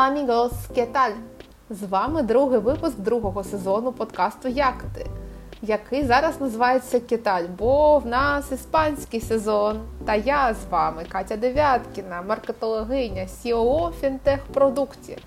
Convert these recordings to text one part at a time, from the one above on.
Hola amigos, ¿qué tal? З вами другий випуск другого сезону подкасту Як ти? Який зараз називається Киталь, бо в нас іспанський сезон. Та я з вами, Катя Дев'яткіна, маркетологиня COO фінтех-продуктів.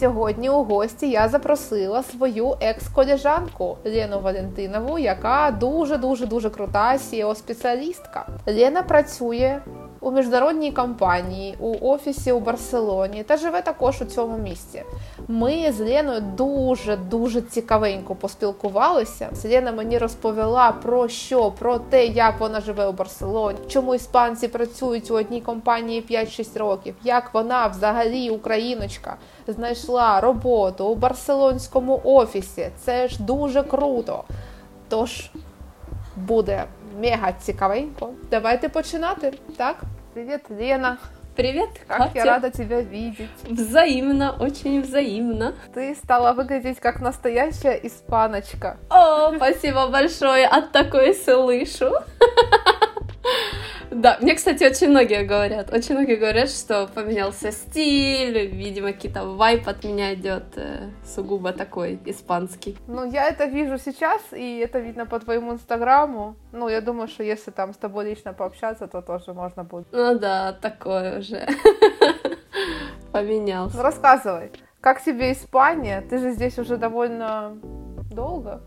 Сьогодні у гості я запросила свою екс-колежанку Лену Валентинову, яка дуже-дуже дуже крута seo спеціалістка Лена працює у міжнародній компанії у офісі у Барселоні та живе також у цьому місті. Ми з Леною дуже дуже цікавенько поспілкувалися. Лена мені розповіла про що, про те, як вона живе у Барселоні, чому іспанці працюють у одній компанії 5-6 років, як вона взагалі україночка знайшла роботу у барселонському офісі. Це ж дуже круто. Тож буде мега цікавенько. Давайте починати, так? Привіт, Лена. Привет, Как Катя. я рада тебя видеть. Взаимно, очень взаимно. Ты стала выглядеть как настоящая испаночка. О, спасибо большое, от такой слышу. Да, мне, кстати, очень многие говорят, очень многие говорят, что поменялся стиль, видимо, какие-то вайп от меня идет э, сугубо такой испанский. Ну, я это вижу сейчас, и это видно по твоему инстаграму. Ну, я думаю, что если там с тобой лично пообщаться, то тоже можно будет. Ну да, такое уже. Ну, Поменялся. рассказывай, как тебе Испания? Ты же здесь уже довольно долго.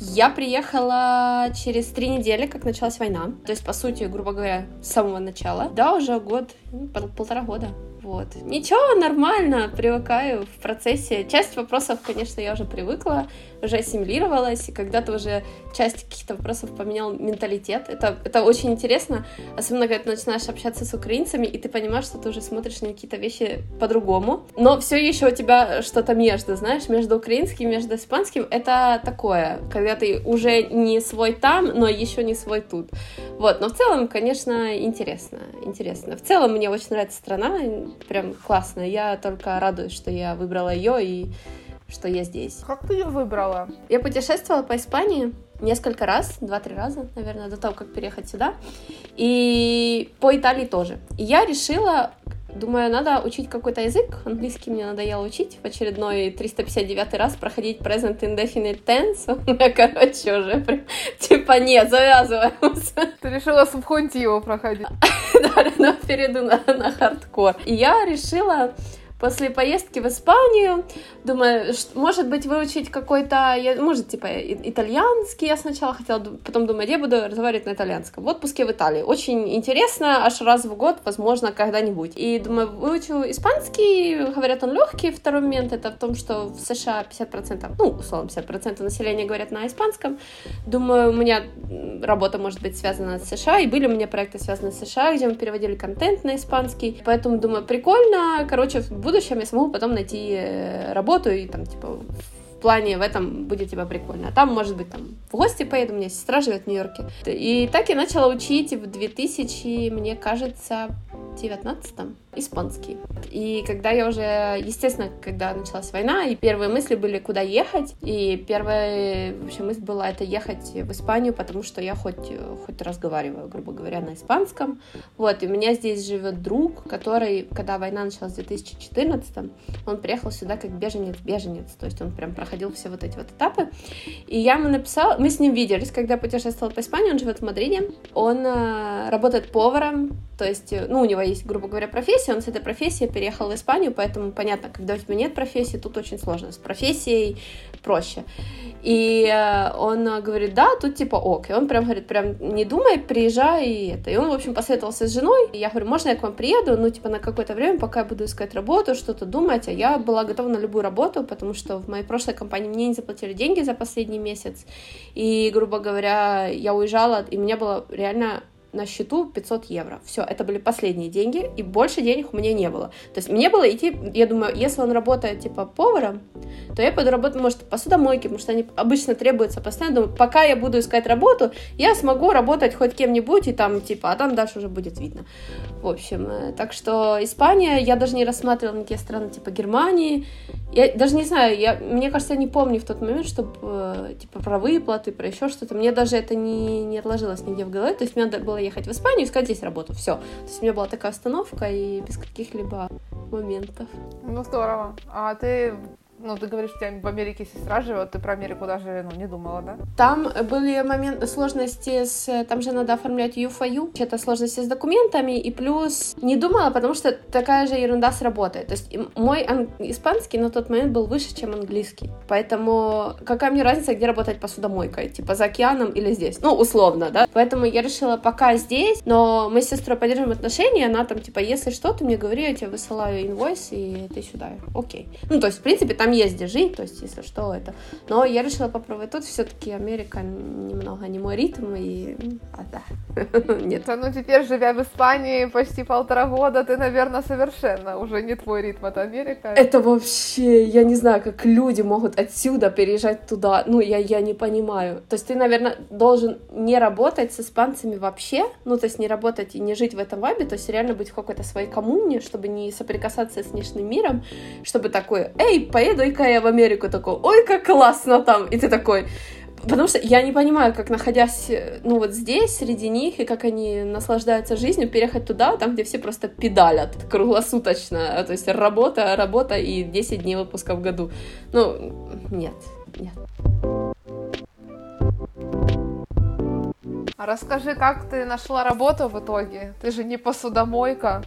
Я приехала через три недели, как началась война. То есть, по сути, грубо говоря, с самого начала. Да, уже год, ну, пол- полтора года. Вот. Ничего, нормально, привыкаю в процессе. Часть вопросов, конечно, я уже привыкла, уже ассимилировалась, и когда ты уже часть каких-то вопросов поменял менталитет, это, это очень интересно, особенно когда ты начинаешь общаться с украинцами, и ты понимаешь, что ты уже смотришь на какие-то вещи по-другому, но все еще у тебя что-то между, знаешь, между украинским, между испанским, это такое, когда ты уже не свой там, но еще не свой тут. Вот, но в целом, конечно, интересно, интересно. В целом мне очень нравится страна, прям классная. Я только радуюсь, что я выбрала ее и что я здесь. Как ты ее выбрала? Я путешествовала по Испании несколько раз, два-три раза, наверное, до того, как переехать сюда. И по Италии тоже. И я решила, думаю, надо учить какой-то язык. Английский мне надоело учить. В очередной 359 раз проходить present indefinite tense. У меня, короче, уже прям, типа, нет, завязываем. Ты решила субхунтиву проходить. Да, но перейду на, на хардкор. И я решила после поездки в Испанию, думаю, ш- может быть, выучить какой-то, может, типа, итальянский я сначала хотела, потом думаю, я буду разговаривать на итальянском. В отпуске в Италии. Очень интересно, аж раз в год, возможно, когда-нибудь. И думаю, выучу испанский, говорят, он легкий. Второй момент это в том, что в США 50%, ну, условно, 50% населения говорят на испанском. Думаю, у меня работа может быть связана с США, и были у меня проекты связаны с США, где мы переводили контент на испанский. Поэтому думаю, прикольно. Короче, будущем я смогу потом найти э, работу и там, типа, в плане в этом будет типа прикольно. А там, может быть, там в гости поеду, у меня сестра живет в Нью-Йорке. И так я начала учить в 2000, мне кажется, 19-м испанский. И когда я уже, естественно, когда началась война, и первые мысли были, куда ехать, и первая вообще мысль была это ехать в Испанию, потому что я хоть, хоть разговариваю, грубо говоря, на испанском. Вот, и у меня здесь живет друг, который, когда война началась в 2014 он приехал сюда как беженец-беженец, то есть он прям проходил все вот эти вот этапы. И я ему написала, мы с ним виделись, когда я путешествовала по Испании, он живет в Мадриде, он э, работает поваром, то есть, э, ну, у него есть, грубо говоря, профессия, он с этой профессией переехал в Испанию, поэтому понятно, когда у тебя нет профессии, тут очень сложно. С профессией проще. И э, он говорит, да, тут типа ок. И он прям говорит, прям не думай, приезжай и это. И он, в общем, посоветовался с женой. И я говорю, можно я к вам приеду, ну, типа, на какое-то время, пока я буду искать работу, что-то думать. А я была готова на любую работу, потому что в моей прошлой компании мне не заплатили деньги за последний месяц. И, грубо говоря, я уезжала, и у меня было реально на счету 500 евро. Все, это были последние деньги, и больше денег у меня не было. То есть мне было идти, я думаю, если он работает типа поваром, то я пойду работать, может, в посудомойке, потому что они обычно требуются постоянно. Думаю, пока я буду искать работу, я смогу работать хоть кем-нибудь, и там, типа, а там дальше уже будет видно. В общем, э, так что Испания, я даже не рассматривала никакие страны типа Германии. Я даже не знаю, я, мне кажется, я не помню в тот момент, чтобы, типа, про выплаты, про еще что-то. Мне даже это не, не отложилось нигде в голове. То есть мне надо было ехать в Испанию, искать здесь работу. Все. То есть у меня была такая остановка и без каких-либо моментов. Ну, здорово. А ты ну, ты говоришь, у тебя в Америке сестра живет, ты про Америку даже ну, не думала, да? Там были моменты сложности с... Там же надо оформлять ЮФАЮ. Это сложности с документами, и плюс не думала, потому что такая же ерунда с работой. То есть мой ан... испанский на тот момент был выше, чем английский. Поэтому какая мне разница, где работать посудомойкой? Типа за океаном или здесь? Ну, условно, да? Поэтому я решила пока здесь, но мы с сестрой поддерживаем отношения, она там, типа, если что, ты мне говори, я тебе высылаю инвойс, и ты сюда. Окей. Ну, то есть, в принципе, там где жить, то есть, если что, это. Но я решила попробовать тут, все-таки Америка немного не мой ритм, и... А, да. Нет. Ну, теперь, живя в Испании почти полтора года, ты, наверное, совершенно уже не твой ритм, это Америка. Это вообще, я не знаю, как люди могут отсюда переезжать туда, ну, я, я не понимаю. То есть ты, наверное, должен не работать с испанцами вообще, ну, то есть не работать и не жить в этом вайбе, то есть реально быть в какой-то своей коммуне, чтобы не соприкасаться с внешним миром, чтобы такой, эй, поеду еду-ка я в Америку, такой, ой, как классно там, и ты такой, Потому что я не понимаю, как находясь, ну вот здесь, среди них, и как они наслаждаются жизнью, переехать туда, там, где все просто педалят круглосуточно. То есть работа, работа и 10 дней выпуска в году. Ну, нет, нет. А расскажи, как ты нашла работу в итоге? Ты же не посудомойка.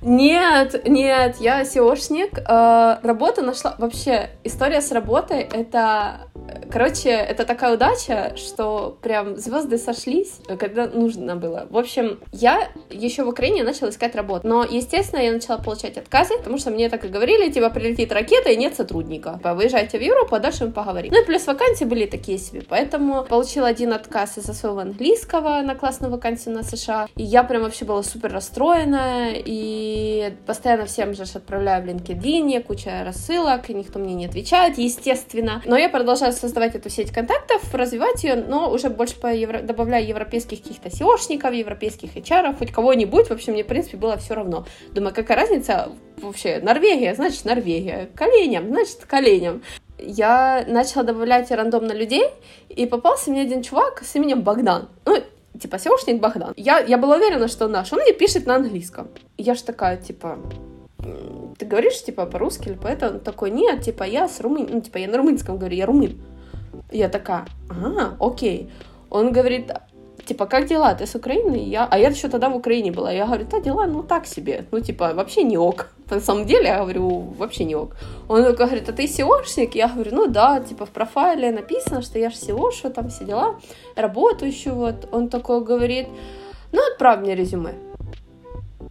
Нет, нет, я SEOшник. Э, работу нашла... Вообще, история с работой — это Короче, это такая удача, что прям звезды сошлись, когда нужно было. В общем, я еще в Украине начала искать работу. Но, естественно, я начала получать отказы, потому что мне так и говорили, типа, прилетит ракета и нет сотрудника. Выезжайте в Европу, а дальше мы поговорим. Ну и плюс вакансии были такие себе. Поэтому получила один отказ из-за своего английского на классную вакансию на США. И я прям вообще была супер расстроена. И постоянно всем же отправляю в LinkedIn, куча рассылок, и никто мне не отвечает, естественно. Но я продолжаю создавать эту сеть контактов, развивать ее, но уже больше по евро... добавляя европейских каких-то SEOшников, европейских HR, хоть кого-нибудь. В общем, мне, в принципе, было все равно. Думаю, какая разница вообще? Норвегия, значит, Норвегия. Коленям, значит, коленям. Я начала добавлять рандомно людей, и попался мне один чувак с именем Богдан. Ну, типа, SEOшник Богдан. Я, я была уверена, что он наш. Он мне пишет на английском. Я ж такая, типа, ты говоришь, типа, по-русски или по-это? Он такой, нет, типа, я с румын... Ну, типа, я на румынском говорю, я румын. Я такая, ага, окей. Он говорит, типа, как дела, ты с Украины? Я... А я еще тогда в Украине была. Я говорю, да, дела, ну, так себе. Ну, типа, вообще не ок. На самом деле, я говорю, вообще не ок. Он такой говорит, а ты SEOшник? Я говорю, ну, да, типа, в профайле написано, что я же что там все дела, работаю еще, вот. Он такой говорит, ну, отправь мне резюме.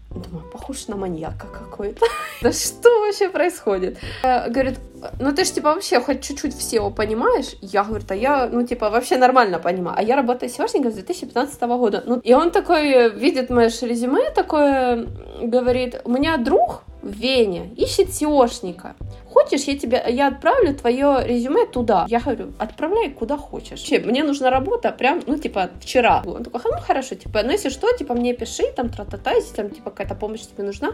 Думаю, похож на маньяка какой-то. да что вообще происходит? Э, говорит, ну ты ж типа вообще хоть чуть-чуть всего понимаешь? Я говорю, а я, ну типа вообще нормально понимаю. А я работаю SEOшником с 2015 года. Ну, и он такой видит мое резюме, такое говорит, у меня друг в Вене ищет SEOшника. Хочешь, я тебе, я отправлю твое резюме туда. Я говорю, отправляй куда хочешь. Вообще, мне нужна работа прям, ну, типа, вчера. Он такой, ну, хорошо, типа, ну, если что, типа, мне пиши, там, тра-та-та, если там, типа, какая-то помощь тебе нужна.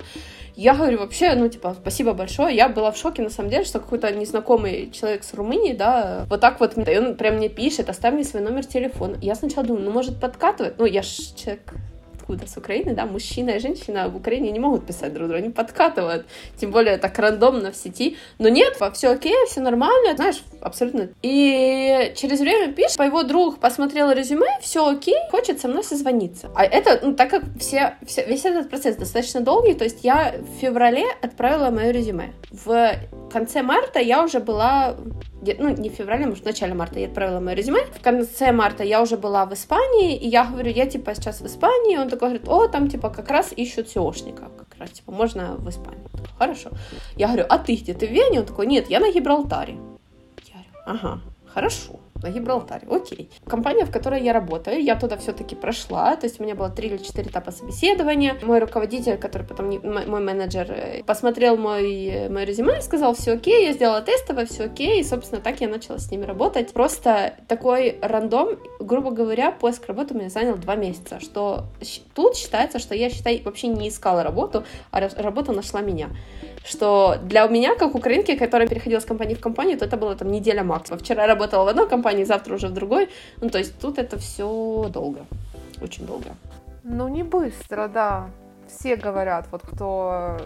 Я говорю, вообще, ну, типа, спасибо большое. Я была в шоке, на самом деле, что какой-то незнакомый человек с Румынии, да, вот так вот, и он прям мне пишет, оставь мне свой номер телефона. Я сначала думаю, ну, может, подкатывать? Ну, я ж человек откуда, с Украины, да, мужчина и женщина в Украине не могут писать друг другу, они подкатывают, тем более так рандомно в сети, но нет, все окей, все нормально, знаешь, абсолютно. И через время пишет, по его друг посмотрел резюме, все окей, хочет со мной созвониться. А это, ну, так как все, все, весь этот процесс достаточно долгий, то есть я в феврале отправила мое резюме. В конце марта я уже была ну, не в феврале, может, в начале марта я отправила мое резюме. В конце марта я уже была в Испании, и я говорю, я, типа, сейчас в Испании. Он такой говорит, о, там, типа, как раз ищут SEOшника, как раз, типа, можно в Испанию. Хорошо. Я говорю, а ты где? Ты в Вене? Он такой, нет, я на Гибралтаре. Я говорю, ага, хорошо на Гибралтаре. Окей. Компания, в которой я работаю, я туда все-таки прошла, то есть у меня было три или четыре этапа собеседования. Мой руководитель, который потом, мой менеджер, э, посмотрел мой, э, мой резюме и сказал, все окей, я сделала тестовое, все окей, и, собственно, так я начала с ними работать. Просто такой рандом, грубо говоря, поиск работы у меня занял два месяца, что тут считается, что я, считай, вообще не искала работу, а работа нашла меня что для меня, как украинки, которая переходила с компании в компанию, то это была там неделя максимум. Вчера работала в одной компании, завтра уже в другой. Ну, то есть тут это все долго, очень долго. Ну, не быстро, да. Все говорят, вот кто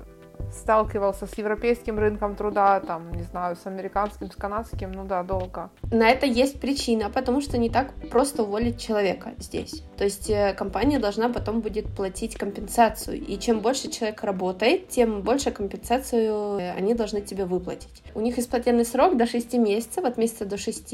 сталкивался с европейским рынком труда, там, не знаю, с американским, с канадским, ну да, долго. На это есть причина, потому что не так просто уволить человека здесь. То есть э, компания должна потом будет платить компенсацию, и чем больше человек работает, тем больше компенсацию э, они должны тебе выплатить. У них испытательный срок до 6 месяцев, от месяца до 6,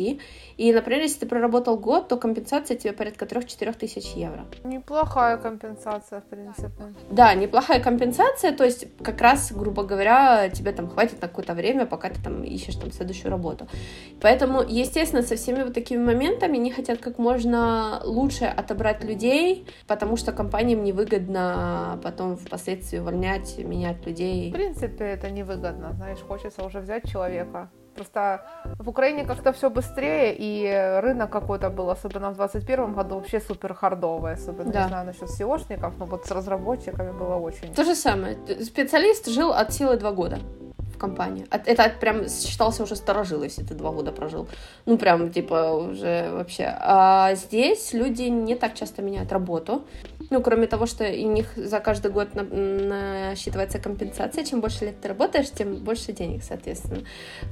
и, например, если ты проработал год, то компенсация тебе порядка 3-4 тысяч евро. Неплохая компенсация, в принципе. Да, неплохая компенсация, то есть как раз грубо говоря, тебе там хватит на какое-то время, пока ты там ищешь там следующую работу. Поэтому, естественно, со всеми вот такими моментами они хотят как можно лучше отобрать людей, потому что компаниям невыгодно потом впоследствии увольнять, менять людей. В принципе, это невыгодно, знаешь, хочется уже взять человека, Просто в Украине как-то все быстрее, и рынок какой-то был, особенно в 2021 году, вообще супер хардовый. Особенно, да. не знаю, насчет SEOшников, но вот с разработчиками было очень. То же самое. Специалист жил от силы два года компании. Это прям считался уже старожилой, если ты два года прожил. Ну, прям, типа, уже вообще. А здесь люди не так часто меняют работу. Ну, кроме того, что у них за каждый год на, насчитывается компенсация. Чем больше лет ты работаешь, тем больше денег, соответственно.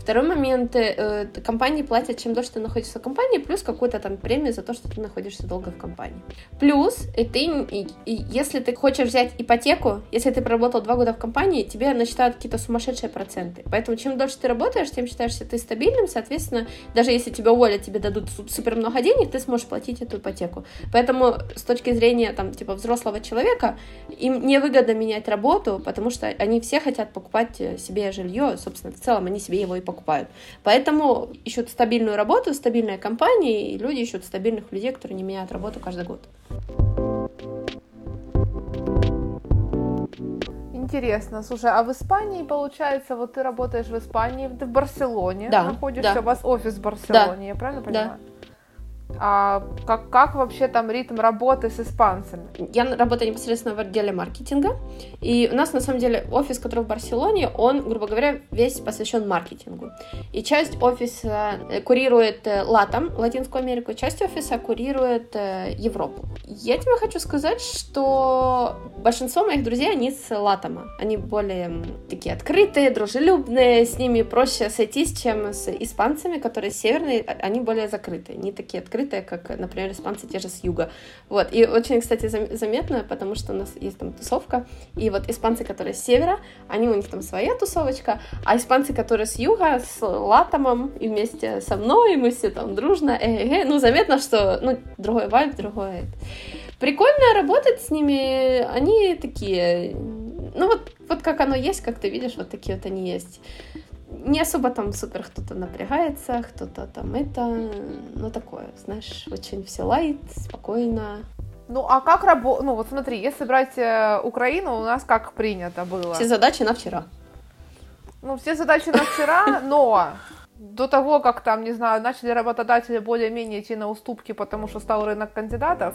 Второй момент. Э, компании платят, чем дольше ты находишься в компании, плюс какую-то там премию за то, что ты находишься долго в компании. Плюс, и ты, и, и, если ты хочешь взять ипотеку, если ты проработал два года в компании, тебе насчитают какие-то сумасшедшие проценты проценты. Поэтому чем дольше ты работаешь, тем считаешься ты стабильным, соответственно, даже если тебя уволят, тебе дадут супер много денег, ты сможешь платить эту ипотеку. Поэтому с точки зрения там типа взрослого человека им невыгодно менять работу, потому что они все хотят покупать э, себе жилье, собственно, в целом они себе его и покупают. Поэтому ищут стабильную работу, стабильная компания, и люди ищут стабильных людей, которые не меняют работу каждый год. Интересно, слушай, а в Испании, получается, вот ты работаешь в Испании, ты в Барселоне да, находишься, да. у вас офис в Барселоне, да. я правильно понимаю? Да. А как, как вообще там ритм работы с испанцами? Я работаю непосредственно в отделе маркетинга, и у нас на самом деле офис, который в Барселоне, он, грубо говоря, весь посвящен маркетингу. И часть офиса э, курирует э, Латам, Латинскую Америку, часть офиса курирует э, Европу. Я тебе хочу сказать, что большинство моих друзей, они с Латама. Они более такие открытые, дружелюбные, с ними проще сойтись, чем с испанцами, которые северные, а, они более закрытые, не такие открытые открытая, как, например, испанцы те же с юга. Вот. И очень, кстати, заметно, потому что у нас есть там тусовка, и вот испанцы, которые с севера, они у них там своя тусовочка, а испанцы, которые с юга, с Латомом и вместе со мной, мы все там дружно, э -э -э, ну, заметно, что, ну, другой вайб, другой... Прикольно работать с ними, они такие, ну вот, вот как оно есть, как ты видишь, вот такие вот они есть не особо там супер кто-то напрягается, кто-то там это, ну такое, знаешь, очень все лайт, спокойно. Ну, а как работать? Ну, вот смотри, если брать э, Украину, у нас как принято было? Все задачи на вчера. Ну, все задачи на вчера, но до того, как там, не знаю, начали работодатели более-менее идти на уступки, потому что стал рынок кандидатов,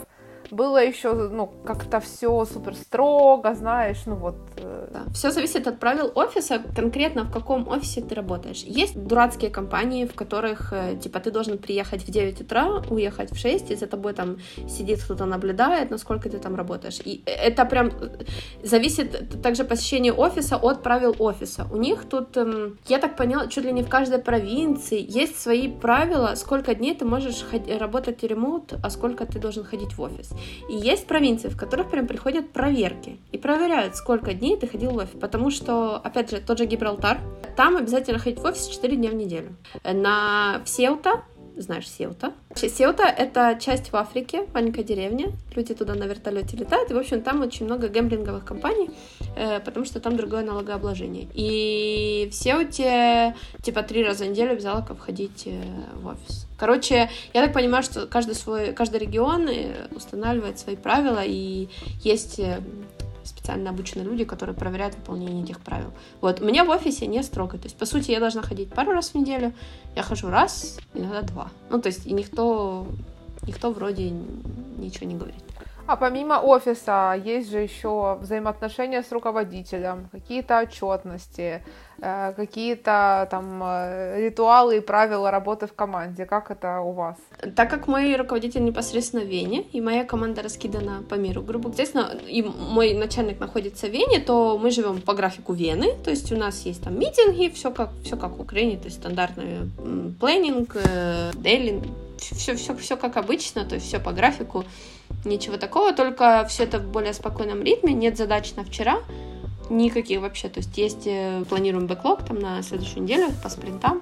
было еще, ну, как-то все супер строго, знаешь, ну вот. Э... Да. Все зависит от правил офиса, конкретно в каком офисе ты работаешь. Есть дурацкие компании, в которых, э, типа, ты должен приехать в 9 утра, уехать в 6, и за тобой там сидит кто-то наблюдает, насколько ты там работаешь. И это прям э, зависит также посещение офиса от правил офиса. У них тут, эм, я так поняла, чуть ли не в каждой провинции есть свои правила, сколько дней ты можешь работать ремонт, а сколько ты должен ходить в офис. И есть провинции, в которых прям приходят проверки и проверяют, сколько дней ты ходил в офис. Потому что, опять же, тот же Гибралтар, там обязательно ходить в офис 4 дня в неделю. На Сеута знаешь Сеута. Сеута — это часть в Африке, маленькая деревня. Люди туда на вертолете летают. И, в общем, там очень много гэмблинговых компаний, э, потому что там другое налогообложение. И в Сеуте типа три раза в неделю взяла входить э, в офис. Короче, я так понимаю, что каждый свой, каждый регион э, устанавливает свои правила, и есть э, специально обученные люди, которые проверяют выполнение этих правил. Вот, меня в офисе не строго. То есть, по сути, я должна ходить пару раз в неделю, я хожу раз, иногда два. Ну, то есть, и никто, никто вроде ничего не говорит. А помимо офиса есть же еще взаимоотношения с руководителем, какие-то отчетности, э, какие-то там э, ритуалы и правила работы в команде. Как это у вас? Так как мой руководитель непосредственно в Вене, и моя команда раскидана по миру, грубо говоря, и мой начальник находится в Вене, то мы живем по графику Вены, то есть у нас есть там митинги, все как, все как в Украине, то есть стандартный планинг, дейлинг, все, все, все как обычно, то есть все по графику, ничего такого, только все это в более спокойном ритме, нет задач на вчера, никаких вообще, то есть есть, э, планируем бэклог там на следующую неделю по спринтам,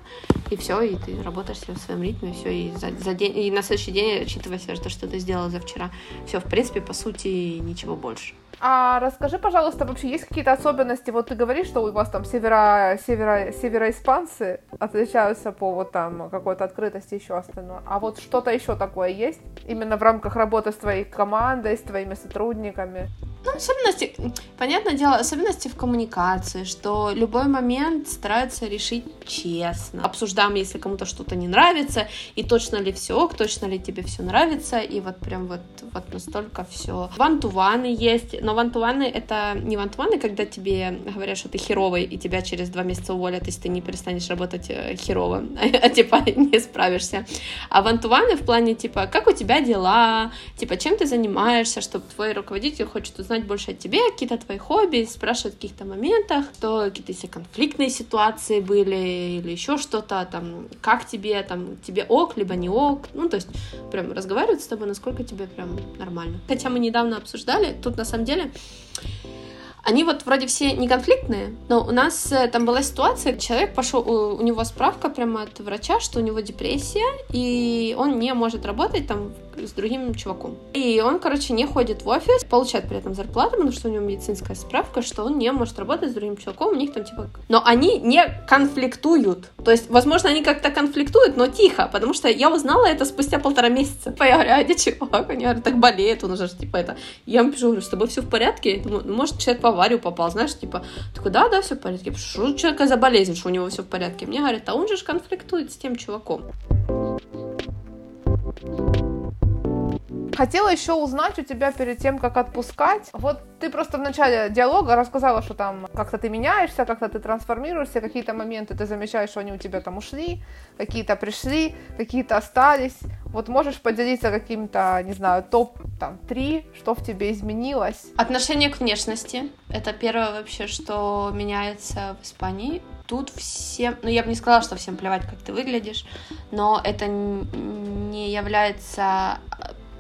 и все, и ты работаешь в своем ритме, все, и, за, за день, и на следующий день отчитывайся то, что ты сделала за вчера. Все, в принципе, по сути, ничего больше. А расскажи, пожалуйста, вообще есть какие-то особенности? Вот ты говоришь, что у вас там северо, северо, североиспанцы отличаются по вот там какой-то открытости еще остальное. А вот что-то еще такое есть? Именно в рамках работы с твоей командой, с твоими сотрудниками? Ну, особенности, понятное дело, особенности в коммуникации, что любой момент стараются решить честно. Обсуждаем, если кому-то что-то не нравится, и точно ли все ок, точно ли тебе все нравится, и вот прям вот, вот настолько все. Вантуваны есть, но вантуваны это не вантуваны, когда тебе говорят, что ты херовый, и тебя через два месяца уволят, если ты не перестанешь работать э, херово, а типа не справишься. А вантуваны в плане типа, как у тебя дела, типа, чем ты занимаешься, чтобы твой руководитель хочет узнать узнать больше о тебе, какие-то твои хобби, спрашивать о каких-то моментах, то какие-то если конфликтные ситуации были или еще что-то, там, как тебе, там, тебе ок, либо не ок, ну, то есть прям разговаривать с тобой, насколько тебе прям нормально. Хотя мы недавно обсуждали, тут на самом деле они вот вроде все не конфликтные, но у нас э, там была ситуация, человек пошел, у него справка прямо от врача, что у него депрессия, и он не может работать там с другим чуваком. И он, короче, не ходит в офис, получает при этом зарплату, потому что у него медицинская справка, что он не может работать с другим чуваком, у них там типа... Но они не конфликтуют. То есть, возможно, они как-то конфликтуют, но тихо, потому что я узнала это спустя полтора месяца. Я говорю, а где чувак? Они говорят, так болеет, он уже, типа, это... Я ему пишу, говорю, с тобой все в порядке? Думаю, ну, может, человек по аварию попал, знаешь, типа, такой, да, да, все в порядке. Что у человека за что у него все в порядке? Мне говорят, а он же конфликтует с тем чуваком. Хотела еще узнать у тебя перед тем, как отпускать. Вот ты просто в начале диалога рассказала, что там как-то ты меняешься, как-то ты трансформируешься, какие-то моменты ты замечаешь, что они у тебя там ушли, какие-то пришли, какие-то остались. Вот можешь поделиться каким-то, не знаю, топ там три, что в тебе изменилось? Отношение к внешности. Это первое вообще, что меняется в Испании тут всем, ну я бы не сказала, что всем плевать, как ты выглядишь, но это не является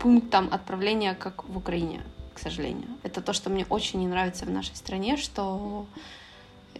пунктом отправления, как в Украине, к сожалению. Это то, что мне очень не нравится в нашей стране, что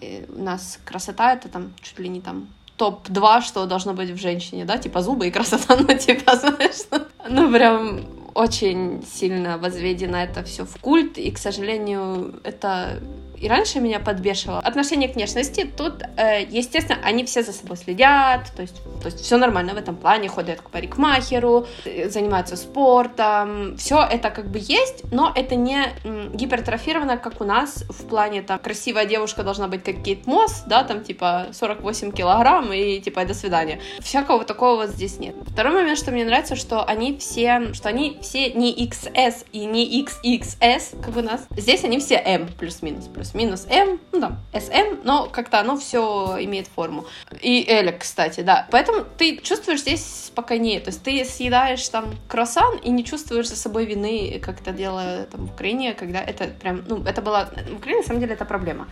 э, у нас красота это там чуть ли не там топ-2, что должно быть в женщине, да, типа зубы и красота, ну, типа, знаешь, ну, прям очень сильно возведено это все в культ, и, к сожалению, это и раньше меня подбешивало. Отношение к внешности, тут, э, естественно, они все за собой следят, то есть, то есть все нормально в этом плане, ходят к парикмахеру, э, занимаются спортом, все это как бы есть, но это не гипертрофировано, как у нас в плане, там, красивая девушка должна быть как Кейт Мосс, да, там, типа, 48 килограмм и, типа, до свидания. Всякого такого вот здесь нет. Второй момент, что мне нравится, что они все, что они все не XS и не XXS, как у нас. Здесь они все M плюс-минус, плюс минус М, ну там, SM, но как-то оно все имеет форму. И L, кстати, да. Поэтому ты чувствуешь здесь спокойнее. То есть ты съедаешь там круассан и не чувствуешь за собой вины, как это делала там в Украине, когда это прям, ну, это было... В Украине, на самом деле, это проблема.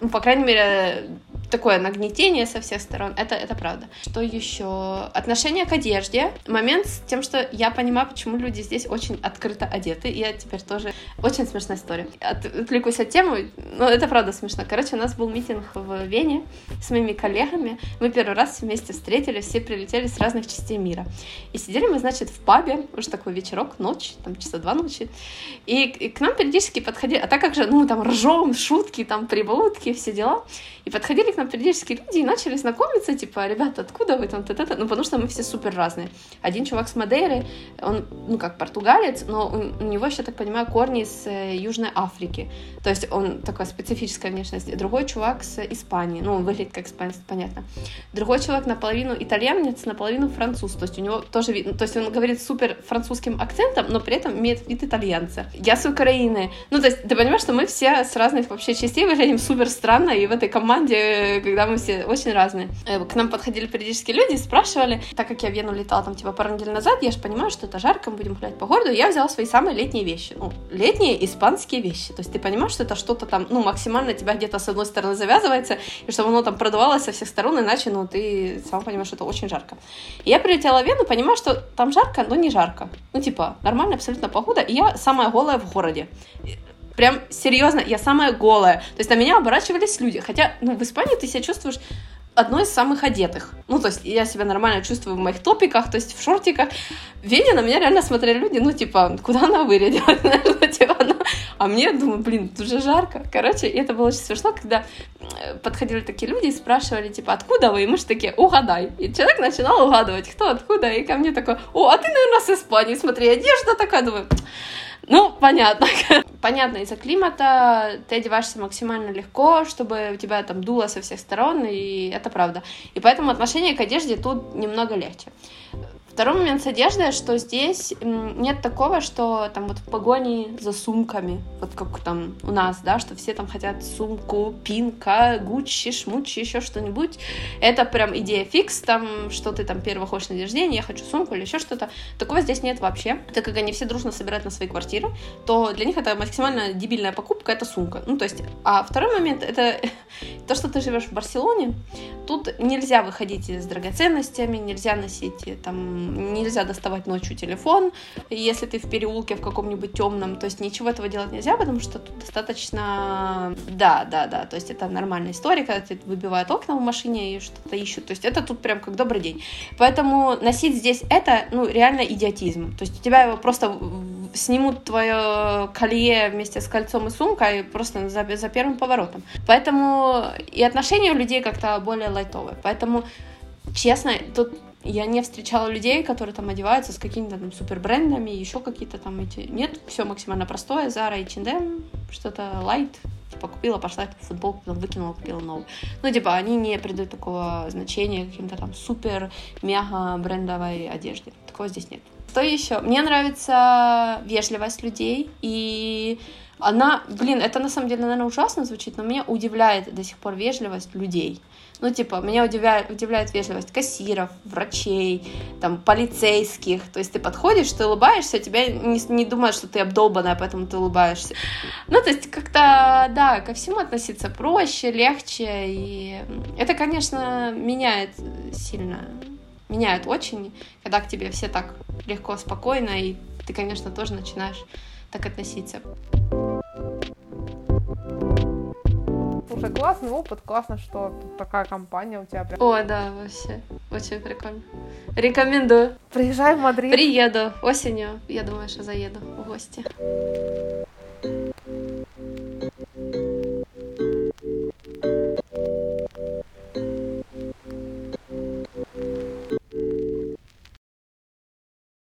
Ну, по крайней мере, такое нагнетение со всех сторон, это, это правда. Что еще? Отношение к одежде. Момент с тем, что я понимаю, почему люди здесь очень открыто одеты. Я теперь тоже... Очень смешная история. От, отвлекусь от темы, но это правда смешно. Короче, у нас был митинг в Вене с моими коллегами. Мы первый раз вместе встретились, все прилетели с разных частей мира. И сидели мы, значит, в пабе, уже такой вечерок, ночь, там часа два ночи. И, и к нам периодически подходили, а так как же, ну, мы там ржем, шутки, там, прибаутки, все дела. И подходили к нам периодически люди и начали знакомиться, типа, ребята, откуда вы там, т -т -т? ну, потому что мы все супер разные. Один чувак с Мадейры, он, ну, как португалец, но у, него, еще так понимаю, корни с э, Южной Африки, то есть он такая специфическая внешность. Другой чувак с Испании, ну, он выглядит как испанец, понятно. Другой человек наполовину итальянец, наполовину француз, то есть у него тоже вид, то есть он говорит супер французским акцентом, но при этом имеет вид итальянца. Я с Украины, ну, то есть ты понимаешь, что мы все с разных вообще частей выглядим супер странно, и в этой команде, когда мы все очень разные. Э, к нам подходили периодически люди и спрашивали, так как я в Вену летала там типа пару недель назад, я же понимаю, что это жарко, мы будем гулять по городу, я взяла свои самые летние вещи. Ну, летние испанские вещи. То есть ты понимаешь, что это что-то там, ну, максимально тебя где-то с одной стороны завязывается, и чтобы оно там продувалось со всех сторон, иначе, ну, ты сам понимаешь, что это очень жарко. И я прилетела в Вену, понимаю, что там жарко, но не жарко. Ну, типа, нормальная абсолютно погода, и я самая голая в городе. Прям серьезно, я самая голая. То есть на меня оборачивались люди. Хотя, ну, в Испании ты себя чувствуешь одной из самых одетых. Ну, то есть я себя нормально чувствую в моих топиках, то есть в шортиках. В Вене на меня реально смотрели люди, ну, типа, куда она вырядилась? типа, а мне, думаю, блин, тут же жарко. Короче, это было очень смешно, когда э, подходили такие люди и спрашивали, типа, откуда вы? И мы же такие, угадай. И человек начинал угадывать, кто откуда, и ко мне такой, о, а ты, наверное, с Испании, смотри, одежда такая, думаю, ну, понятно. Понятно, из-за климата ты одеваешься максимально легко, чтобы у тебя там дуло со всех сторон, и это правда. И поэтому отношение к одежде тут немного легче. Второй момент с одеждой, что здесь нет такого, что там вот в погоне за сумками, вот как там у нас, да, что все там хотят сумку, пинка, гуччи, шмучи, еще что-нибудь. Это прям идея фикс, там, что ты там первый хочешь на день рождения, я хочу сумку или еще что-то. Такого здесь нет вообще. Так как они все дружно собирают на свои квартиры, то для них это максимально дебильная покупка, это сумка. Ну, то есть, а второй момент, это то, что ты живешь в Барселоне, тут нельзя выходить с драгоценностями, нельзя носить там нельзя доставать ночью телефон, если ты в переулке в каком-нибудь темном, то есть ничего этого делать нельзя, потому что тут достаточно, да, да, да, то есть это нормальная история, когда ты выбивают окна в машине и что-то ищут, то есть это тут прям как добрый день. Поэтому носить здесь это, ну, реально идиотизм, то есть у тебя его просто снимут твое колье вместе с кольцом и сумкой просто за, за первым поворотом. Поэтому и отношения у людей как-то более лайтовые. Поэтому, честно, тут я не встречала людей, которые там одеваются с какими-то там супер брендами, еще какие-то там эти. Нет, все максимально простое. Zara, H&M, что-то light. Типа купила, пошла эту футболку, потом выкинула, купила новую. Ну, типа, они не придают такого значения каким-то там супер мега брендовой одежде. Такого здесь нет. Что еще? Мне нравится вежливость людей и она, блин, это на самом деле, наверное, ужасно звучит, но меня удивляет до сих пор вежливость людей. Ну, типа, меня удивляет, удивляет вежливость кассиров, врачей, там, полицейских. То есть ты подходишь, ты улыбаешься, тебя не, не думают, что ты обдолбанная, поэтому ты улыбаешься. Ну, то есть как-то, да, ко всему относиться проще, легче. И это, конечно, меняет сильно. Меняет очень, когда к тебе все так легко, спокойно, и ты, конечно, тоже начинаешь так относиться. Слушай, классный опыт, классно, что тут такая компания у тебя. Прям... О, да, вообще, очень прикольно. Рекомендую. Приезжай в Мадрид. Приеду осенью, я думаю, что заеду в гости.